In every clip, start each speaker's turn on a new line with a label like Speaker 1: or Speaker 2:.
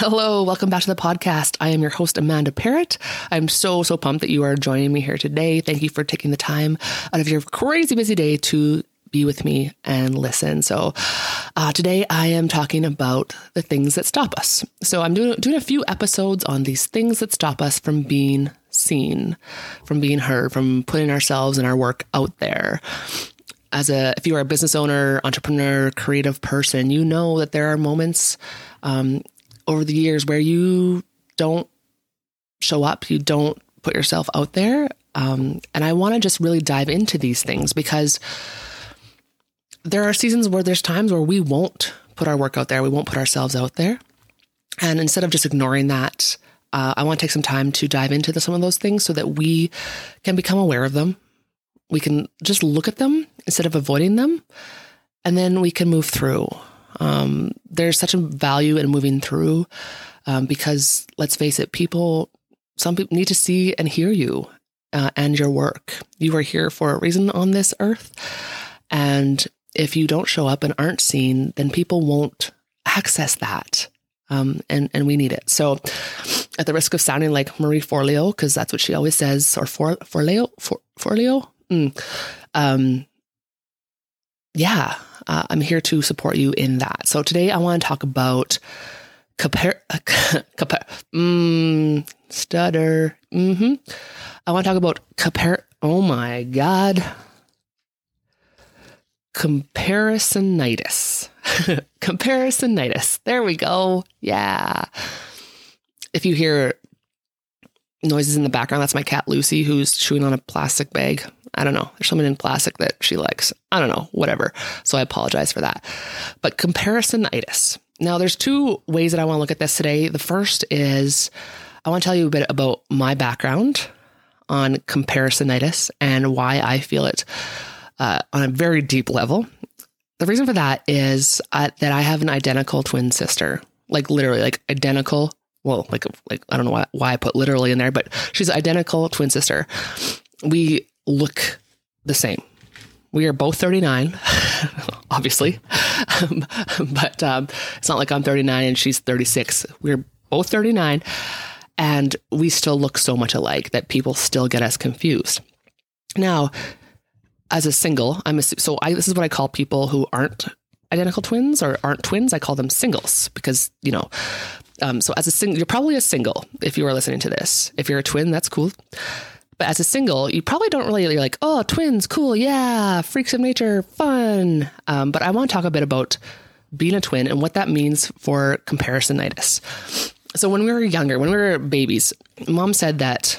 Speaker 1: Hello, welcome back to the podcast. I am your host, Amanda Parrott. I'm so, so pumped that you are joining me here today. Thank you for taking the time out of your crazy busy day to be with me and listen. So, uh, today I am talking about the things that stop us. So, I'm doing, doing a few episodes on these things that stop us from being seen, from being heard, from putting ourselves and our work out there as a if you are a business owner entrepreneur creative person you know that there are moments um, over the years where you don't show up, you don't put yourself out there. Um, and I want to just really dive into these things because there are seasons where there's times where we won't put our work out there, we won't put ourselves out there. And instead of just ignoring that, uh, I want to take some time to dive into the, some of those things so that we can become aware of them. We can just look at them instead of avoiding them, and then we can move through. Um, there's such a value in moving through um, because let's face it, people, some people need to see and hear you uh, and your work. You are here for a reason on this earth. And if you don't show up and aren't seen, then people won't access that. Um, and, and we need it. So, at the risk of sounding like Marie Forleo, because that's what she always says, or For, Forleo, For, Forleo, mm, um, yeah, uh, I'm here to support you in that. So today I want to talk about compare, compare, mm, stutter. Mm-hmm. I want to talk about compare. Oh my God. Comparisonitis. Comparisonitis. There we go. Yeah. If you hear noises in the background, that's my cat Lucy who's chewing on a plastic bag. I don't know. There's something in plastic that she likes. I don't know, whatever. So I apologize for that. But comparisonitis. Now, there's two ways that I want to look at this today. The first is I want to tell you a bit about my background on comparisonitis and why I feel it uh, on a very deep level. The reason for that is uh, that I have an identical twin sister, like literally, like identical. Well, like, like I don't know why, why I put literally in there, but she's identical twin sister. We look the same. We are both 39, obviously, but um, it's not like I'm 39 and she's 36. We're both 39, and we still look so much alike that people still get us confused. Now, as a single, I'm a, so I, this is what I call people who aren't identical twins or aren't twins. I call them singles because you know. Um, so as a single, you're probably a single if you are listening to this. If you're a twin, that's cool. But as a single, you probably don't really you're like, oh, twins, cool, yeah, freaks of nature, fun. Um, but I want to talk a bit about being a twin and what that means for comparisonitis. So when we were younger, when we were babies, mom said that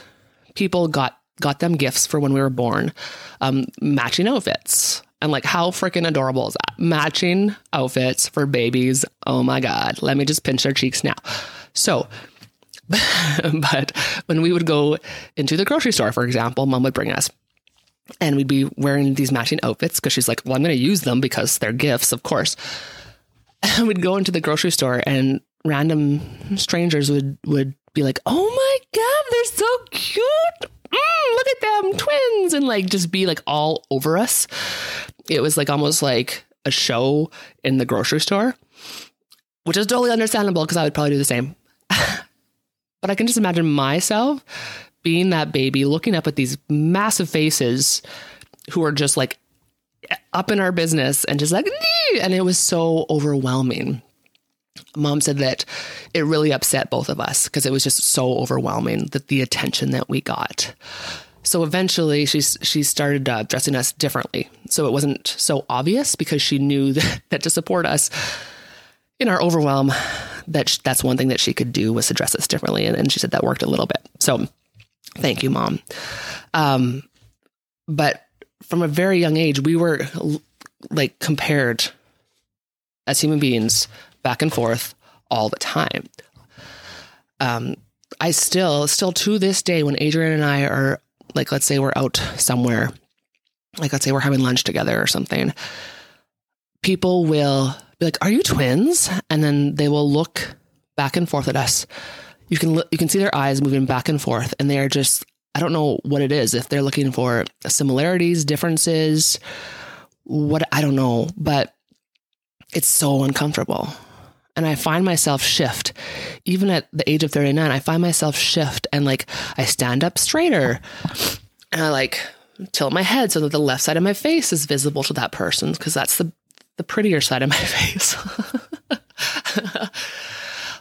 Speaker 1: people got got them gifts for when we were born, um, matching outfits. And like, how freaking adorable is that? Matching outfits for babies. Oh my God. Let me just pinch their cheeks now. So but when we would go into the grocery store, for example, mom would bring us and we'd be wearing these matching outfits because she's like, well, I'm going to use them because they're gifts, of course. And we'd go into the grocery store and random strangers would, would be like, oh my God, they're so cute. Mm, look at them, twins. And like just be like all over us. It was like almost like a show in the grocery store, which is totally understandable because I would probably do the same. But I can just imagine myself being that baby looking up at these massive faces who are just like up in our business and just like, and it was so overwhelming. Mom said that it really upset both of us because it was just so overwhelming that the attention that we got. So eventually, she she started uh, dressing us differently, so it wasn't so obvious because she knew that, that to support us in our overwhelm, that that's one thing that she could do was to dress us differently. And, and she said that worked a little bit. So thank you, mom. Um, but from a very young age, we were like compared as human beings back and forth all the time. Um, I still, still to this day, when Adrian and I are like, let's say we're out somewhere, like let's say we're having lunch together or something, people will be like, "Are you twins?" And then they will look back and forth at us. You can you can see their eyes moving back and forth, and they are just I don't know what it is. If they're looking for similarities, differences, what I don't know, but it's so uncomfortable. And I find myself shift, even at the age of 39, I find myself shift and like I stand up straighter and I like tilt my head so that the left side of my face is visible to that person because that's the, the prettier side of my face.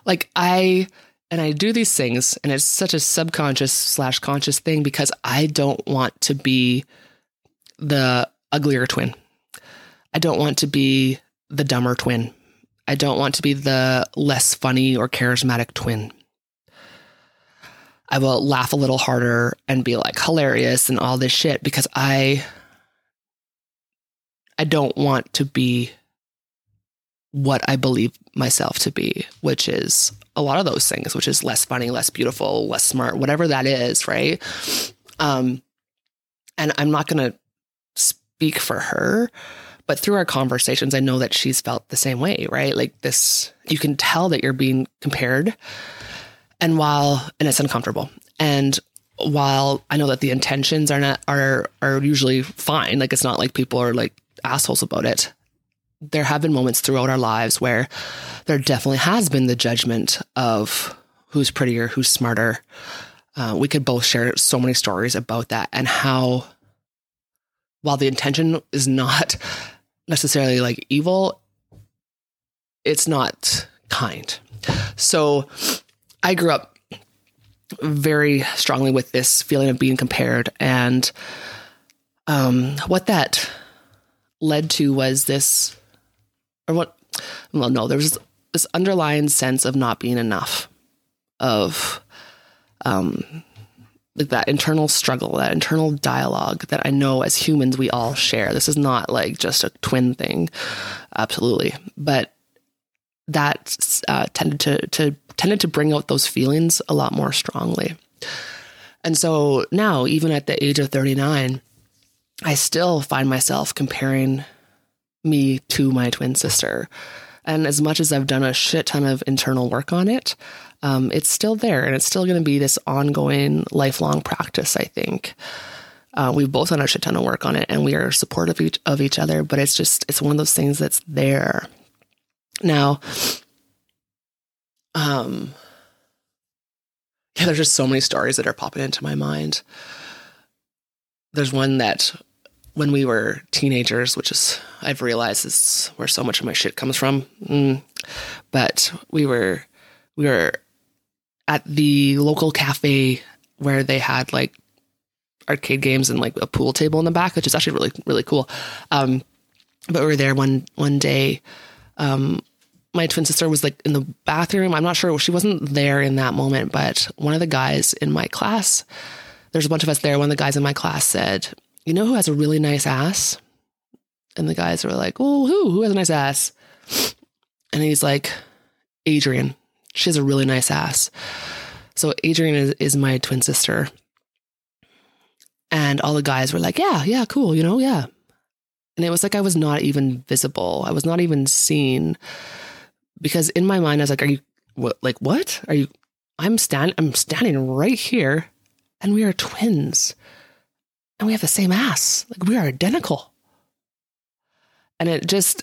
Speaker 1: like I, and I do these things and it's such a subconscious slash conscious thing because I don't want to be the uglier twin. I don't want to be the dumber twin. I don't want to be the less funny or charismatic twin. I will laugh a little harder and be like hilarious and all this shit because I I don't want to be what I believe myself to be, which is a lot of those things, which is less funny, less beautiful, less smart, whatever that is, right? Um and I'm not going to speak for her, but through our conversations, I know that she's felt the same way, right? Like this, you can tell that you're being compared. And while, and it's uncomfortable. And while I know that the intentions are not, are, are usually fine, like it's not like people are like assholes about it. There have been moments throughout our lives where there definitely has been the judgment of who's prettier, who's smarter. Uh, we could both share so many stories about that and how, while the intention is not necessarily like evil, it's not kind. So I grew up very strongly with this feeling of being compared. And um, what that led to was this, or what, well, no, there was this underlying sense of not being enough, of um, like that internal struggle, that internal dialogue that I know as humans we all share. This is not like just a twin thing, absolutely, but that uh, tended to to tended to bring out those feelings a lot more strongly. And so now, even at the age of thirty nine, I still find myself comparing me to my twin sister. And as much as I've done a shit ton of internal work on it, um, it's still there and it's still going to be this ongoing, lifelong practice, I think. Uh, we've both done a shit ton of work on it and we are supportive of each, of each other, but it's just, it's one of those things that's there. Now, um, yeah, there's just so many stories that are popping into my mind. There's one that when we were teenagers, which is I've realized is where so much of my shit comes from. Mm. But we were we were at the local cafe where they had like arcade games and like a pool table in the back, which is actually really really cool. Um, but we were there one one day. Um, my twin sister was like in the bathroom. I'm not sure she wasn't there in that moment, but one of the guys in my class, there's a bunch of us there. One of the guys in my class said, "You know who has a really nice ass?" And the guys were like, "Oh, who? Who has a nice ass?" And he's like, "Adrian." She has a really nice ass. So Adrian is, is my twin sister. And all the guys were like, yeah, yeah, cool, you know, yeah. And it was like I was not even visible. I was not even seen. Because in my mind, I was like, are you what like what? Are you I'm stand I'm standing right here and we are twins. And we have the same ass. Like we are identical. And it just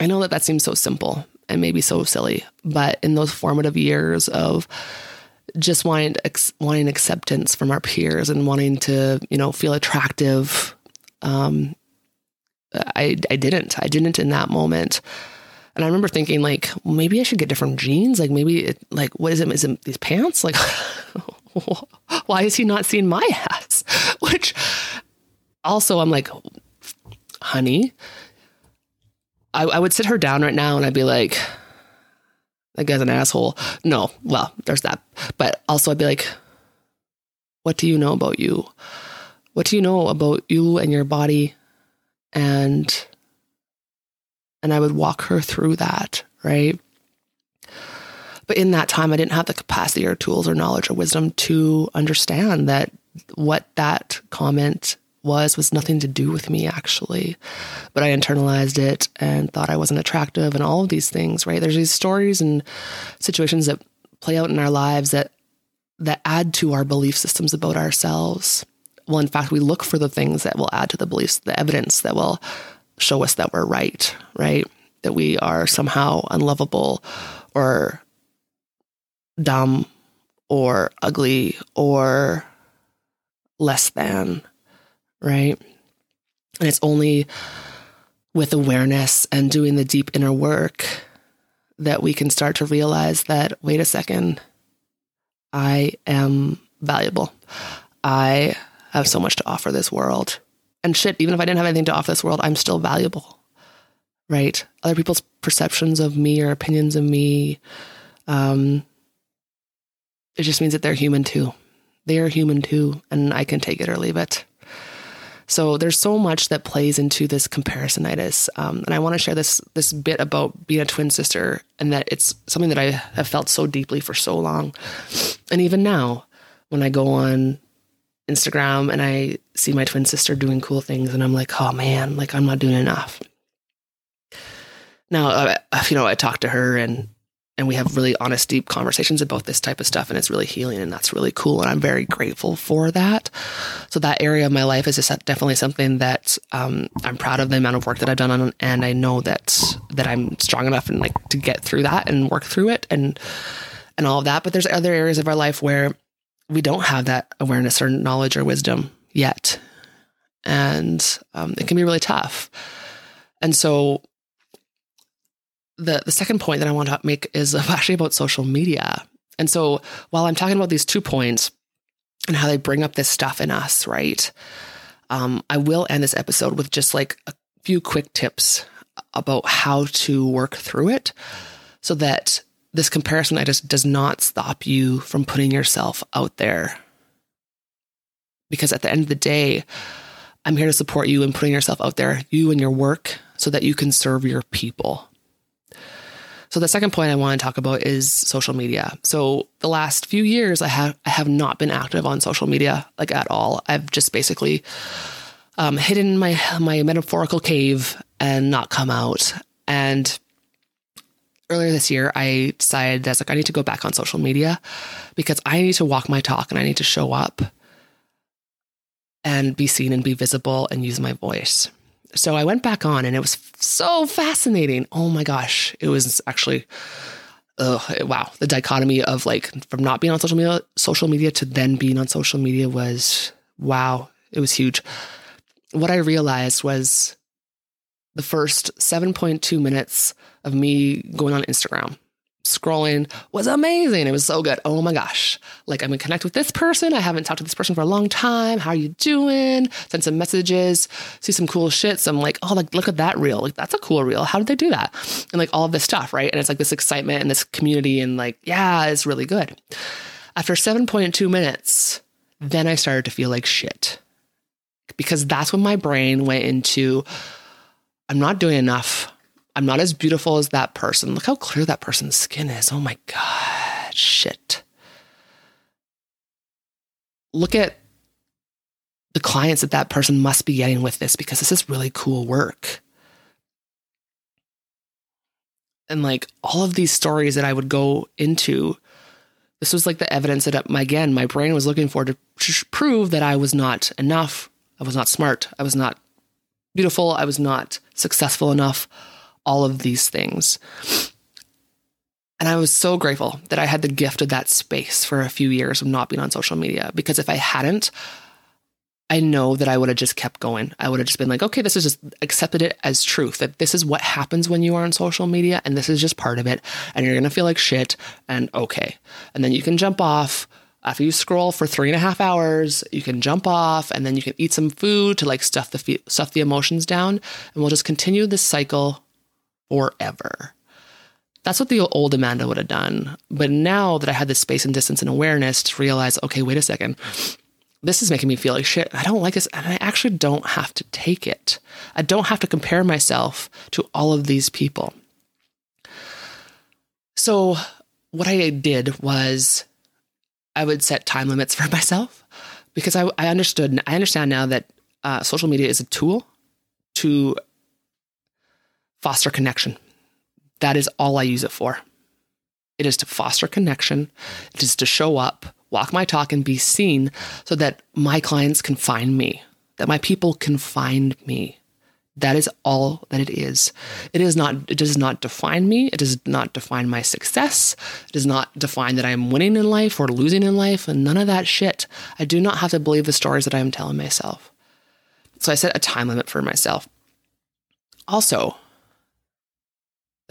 Speaker 1: I know that that seems so simple and maybe so silly, but in those formative years of just wanting ex- wanting acceptance from our peers and wanting to you know feel attractive, um, I I didn't I didn't in that moment. And I remember thinking, like, maybe I should get different jeans. Like, maybe, it, like, what is it? Is it these pants? Like, why is he not seeing my ass? Which also, I'm like, honey, I, I would sit her down right now and I'd be like, that guy's an asshole. No, well, there's that. But also, I'd be like, what do you know about you? What do you know about you and your body? And and I would walk her through that, right? But in that time, I didn't have the capacity or tools or knowledge or wisdom to understand that what that comment was was nothing to do with me actually. But i internalized it and thought i wasn't attractive and all of these things right? There's these stories and situations that play out in our lives that that add to our belief systems about ourselves. Well in fact we look for the things that will add to the beliefs the evidence that will show us that we're right right? That we are somehow unlovable or dumb or ugly or less than, right? And it's only with awareness and doing the deep inner work that we can start to realize that, wait a second, I am valuable. I have so much to offer this world. And shit, even if I didn't have anything to offer this world, I'm still valuable, right? Other people's perceptions of me or opinions of me, um, it just means that they're human too. They are human too, and I can take it or leave it. So there's so much that plays into this comparisonitis, um, and I want to share this this bit about being a twin sister, and that it's something that I have felt so deeply for so long, and even now, when I go on Instagram and I see my twin sister doing cool things, and I'm like, oh man, like I'm not doing enough. Now, uh, you know, I talk to her and and we have really honest, deep conversations about this type of stuff. And it's really healing and that's really cool. And I'm very grateful for that. So that area of my life is just definitely something that um, I'm proud of the amount of work that I've done on. And I know that, that I'm strong enough and like to get through that and work through it and, and all of that. But there's other areas of our life where we don't have that awareness or knowledge or wisdom yet. And um, it can be really tough. And so the the second point that I want to make is actually about social media. And so while I'm talking about these two points and how they bring up this stuff in us, right? Um, I will end this episode with just like a few quick tips about how to work through it so that this comparisonitis does not stop you from putting yourself out there. Because at the end of the day, I'm here to support you in putting yourself out there, you and your work, so that you can serve your people. So the second point I want to talk about is social media. So the last few years, I have I have not been active on social media like at all. I've just basically um, hidden my my metaphorical cave and not come out. And earlier this year, I decided that I was like, I need to go back on social media because I need to walk my talk and I need to show up and be seen and be visible and use my voice so I went back on and it was so fascinating. Oh my gosh. It was actually ugh, wow. The dichotomy of like from not being on social media social media to then being on social media was wow. It was huge. What I realized was the first 7.2 minutes of me going on Instagram scrolling was amazing. It was so good. Oh my gosh. Like I'm gonna connect with this person. I haven't talked to this person for a long time. How are you doing? Send some messages, see some cool shit. So I'm like, oh, like look at that reel. Like that's a cool reel. How did they do that? And like all of this stuff, right? And it's like this excitement and this community and like, yeah, it's really good. After 7.2 minutes, then I started to feel like shit. Because that's when my brain went into I'm not doing enough. I'm not as beautiful as that person. Look how clear that person's skin is. Oh my God, shit. Look at the clients that that person must be getting with this because this is really cool work. And like all of these stories that I would go into, this was like the evidence that, my, again, my brain was looking for to prove that I was not enough. I was not smart. I was not beautiful. I was not successful enough all of these things. And I was so grateful that I had the gift of that space for a few years of not being on social media because if I hadn't, I know that I would have just kept going. I would have just been like, okay, this is just accepted it as truth that this is what happens when you are on social media and this is just part of it. And you're going to feel like shit and okay. And then you can jump off after you scroll for three and a half hours. You can jump off and then you can eat some food to like stuff the, stuff the emotions down. And we'll just continue this cycle forever. That's what the old Amanda would have done. But now that I had this space and distance and awareness to realize, okay, wait a second, this is making me feel like shit. I don't like this. And I actually don't have to take it. I don't have to compare myself to all of these people. So, what I did was I would set time limits for myself because I, I understood, I understand now that uh, social media is a tool to foster connection. That is all I use it for. It is to foster connection. It is to show up, walk my talk, and be seen so that my clients can find me, that my people can find me That is all that it is. It is not it does not define me. It does not define my success. It does not define that I am winning in life or losing in life and none of that shit. I do not have to believe the stories that I am telling myself. So I set a time limit for myself. Also,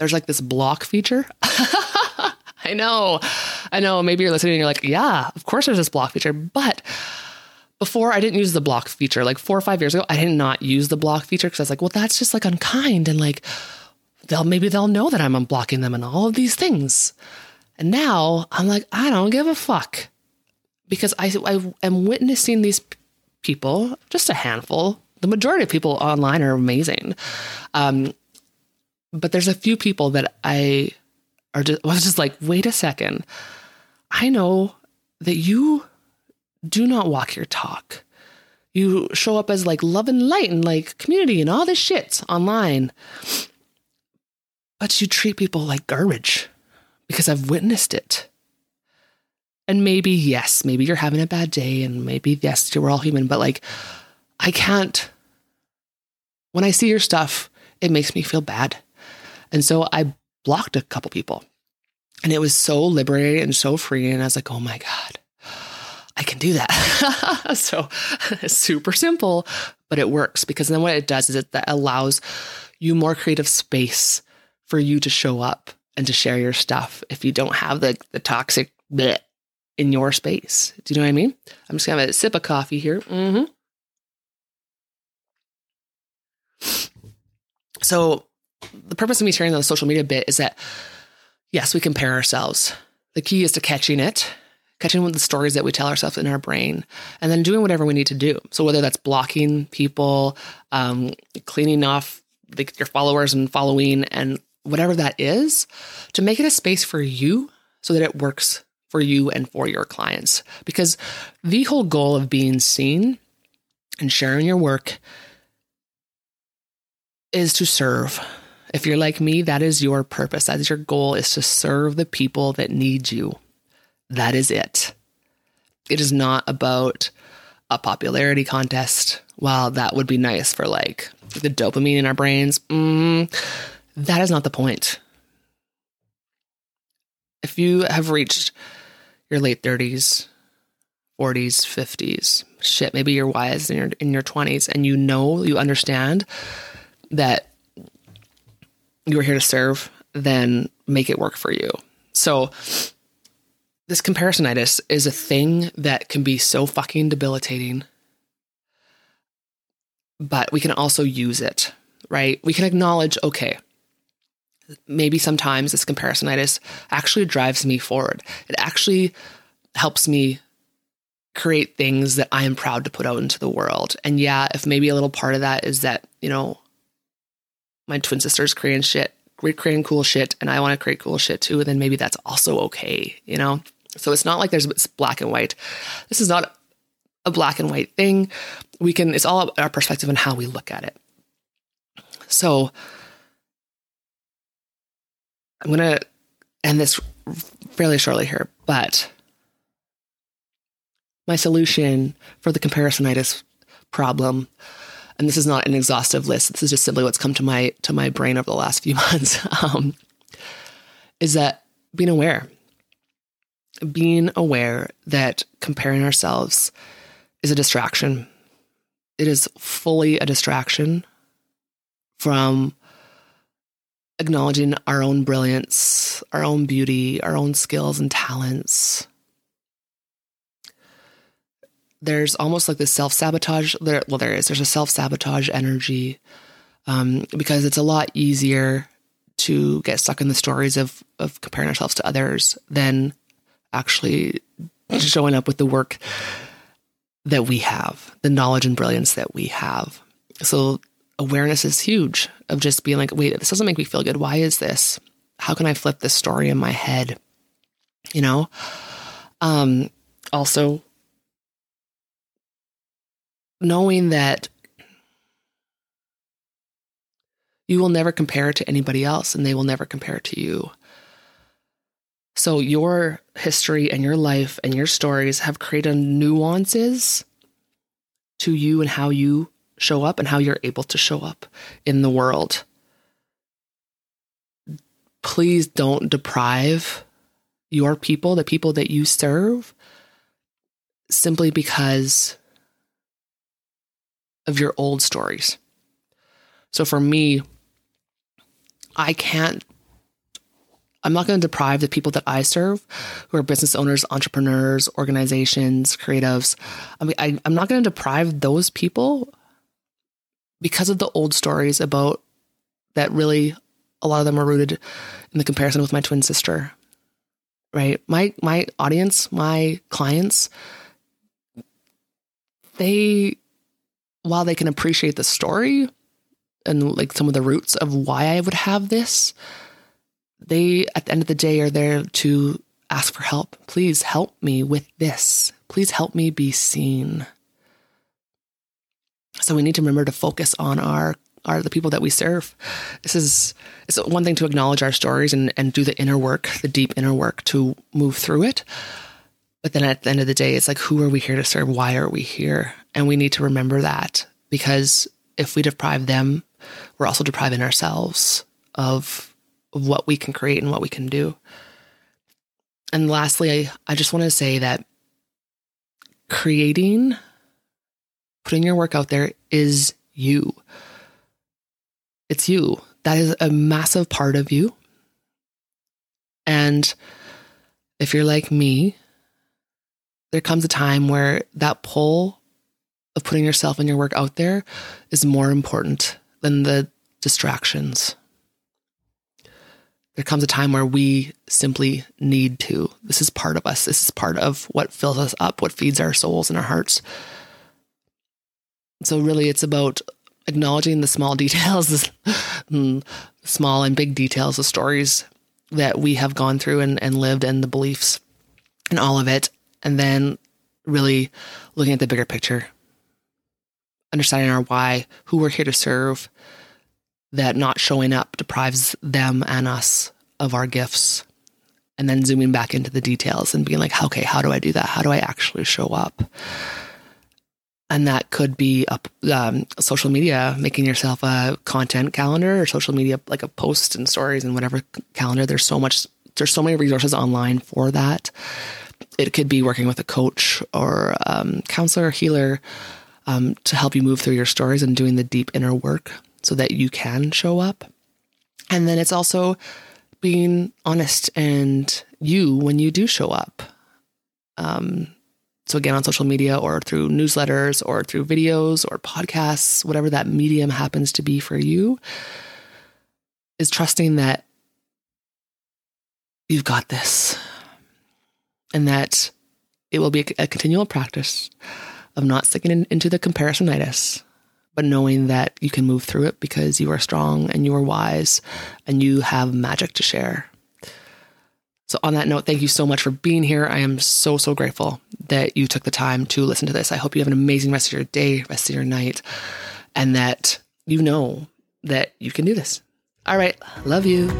Speaker 1: there's like this block feature. I know. I know. Maybe you're listening and you're like, yeah, of course there's this block feature. But before I didn't use the block feature. Like four or five years ago, I did not use the block feature because I was like, well, that's just like unkind and like they'll maybe they'll know that I'm unblocking them and all of these things. And now I'm like, I don't give a fuck because I, I am witnessing these people, just a handful. The majority of people online are amazing. Um, but there's a few people that I are just, was just like, wait a second. I know that you do not walk your talk. You show up as like love and light and like community and all this shit online. But you treat people like garbage because I've witnessed it. And maybe, yes, maybe you're having a bad day and maybe, yes, we're all human, but like, I can't. When I see your stuff, it makes me feel bad. And so I blocked a couple people. And it was so liberating and so freeing. And I was like, oh my God, I can do that. so super simple, but it works because then what it does is it that allows you more creative space for you to show up and to share your stuff if you don't have the, the toxic bit in your space. Do you know what I mean? I'm just gonna have a sip of coffee here. Mm-hmm. So the purpose of me sharing the social media bit is that yes, we compare ourselves. The key is to catching it catching the stories that we tell ourselves in our brain, and then doing whatever we need to do. So whether that's blocking people, um, cleaning off the, your followers and following, and whatever that is, to make it a space for you so that it works for you and for your clients. Because the whole goal of being seen and sharing your work is to serve. If you're like me, that is your purpose. That is your goal is to serve the people that need you. That is it. It is not about a popularity contest. While that would be nice for like the dopamine in our brains, mm, that is not the point. If you have reached your late 30s, 40s, 50s, shit, maybe you're wise in your in your 20s and you know, you understand that you're here to serve, then make it work for you. So this comparisonitis is a thing that can be so fucking debilitating, but we can also use it, right? We can acknowledge, okay, maybe sometimes this comparisonitis actually drives me forward. It actually helps me create things that I am proud to put out into the world. And yeah, if maybe a little part of that is that, you know, my twin sister's creating shit, creating cool shit, and I want to create cool shit too, then maybe that's also okay, you know? So it's not like there's it's black and white. This is not a black and white thing. We can, it's all our perspective and how we look at it. So I'm going to end this fairly shortly here, but my solution for the comparisonitis problem and this is not an exhaustive list this is just simply what's come to my to my brain over the last few months um, is that being aware being aware that comparing ourselves is a distraction. It is fully a distraction from acknowledging our own brilliance, our own beauty, our own skills and talents. There's almost like this self sabotage. There, well, there is. There's a self sabotage energy um, because it's a lot easier to get stuck in the stories of of comparing ourselves to others than actually showing up with the work that we have, the knowledge and brilliance that we have. So awareness is huge of just being like, wait, this doesn't make me feel good. Why is this? How can I flip this story in my head? You know? Um, also knowing that you will never compare it to anybody else and they will never compare it to you. So your history and your life and your stories have created nuances to you and how you show up and how you're able to show up in the world. Please don't deprive your people, the people that you serve, simply because of your old stories. So for me, I can't I'm not going to deprive the people that I serve, who are business owners, entrepreneurs, organizations, creatives. I mean, I, am not going to deprive those people because of the old stories about that really a lot of them are rooted in the comparison with my twin sister. Right? My my audience, my clients, they while they can appreciate the story and like some of the roots of why I would have this, they at the end of the day are there to ask for help. Please help me with this. Please help me be seen. So we need to remember to focus on our are the people that we serve. This is it's one thing to acknowledge our stories and, and do the inner work, the deep inner work to move through it. But then at the end of the day, it's like, who are we here to serve? Why are we here? And we need to remember that because if we deprive them, we're also depriving ourselves of, of what we can create and what we can do. And lastly, I, I just want to say that creating, putting your work out there is you. It's you. That is a massive part of you. And if you're like me, there comes a time where that pull of putting yourself and your work out there is more important than the distractions. There comes a time where we simply need to. This is part of us. This is part of what fills us up, what feeds our souls and our hearts. So, really, it's about acknowledging the small details, mm, small and big details, the stories that we have gone through and, and lived, and the beliefs and all of it. And then really looking at the bigger picture understanding our why, who we're here to serve, that not showing up deprives them and us of our gifts. And then zooming back into the details and being like, okay, how do I do that? How do I actually show up? And that could be a um, social media, making yourself a content calendar or social media, like a post and stories and whatever calendar. There's so much, there's so many resources online for that. It could be working with a coach or um, counselor, or healer, um, to help you move through your stories and doing the deep inner work so that you can show up. And then it's also being honest and you when you do show up. Um, so, again, on social media or through newsletters or through videos or podcasts, whatever that medium happens to be for you, is trusting that you've got this and that it will be a, a continual practice of not sticking in, into the comparisonitis, but knowing that you can move through it because you are strong and you are wise and you have magic to share. So, on that note, thank you so much for being here. I am so, so grateful that you took the time to listen to this. I hope you have an amazing rest of your day, rest of your night, and that you know that you can do this. All right. Love you.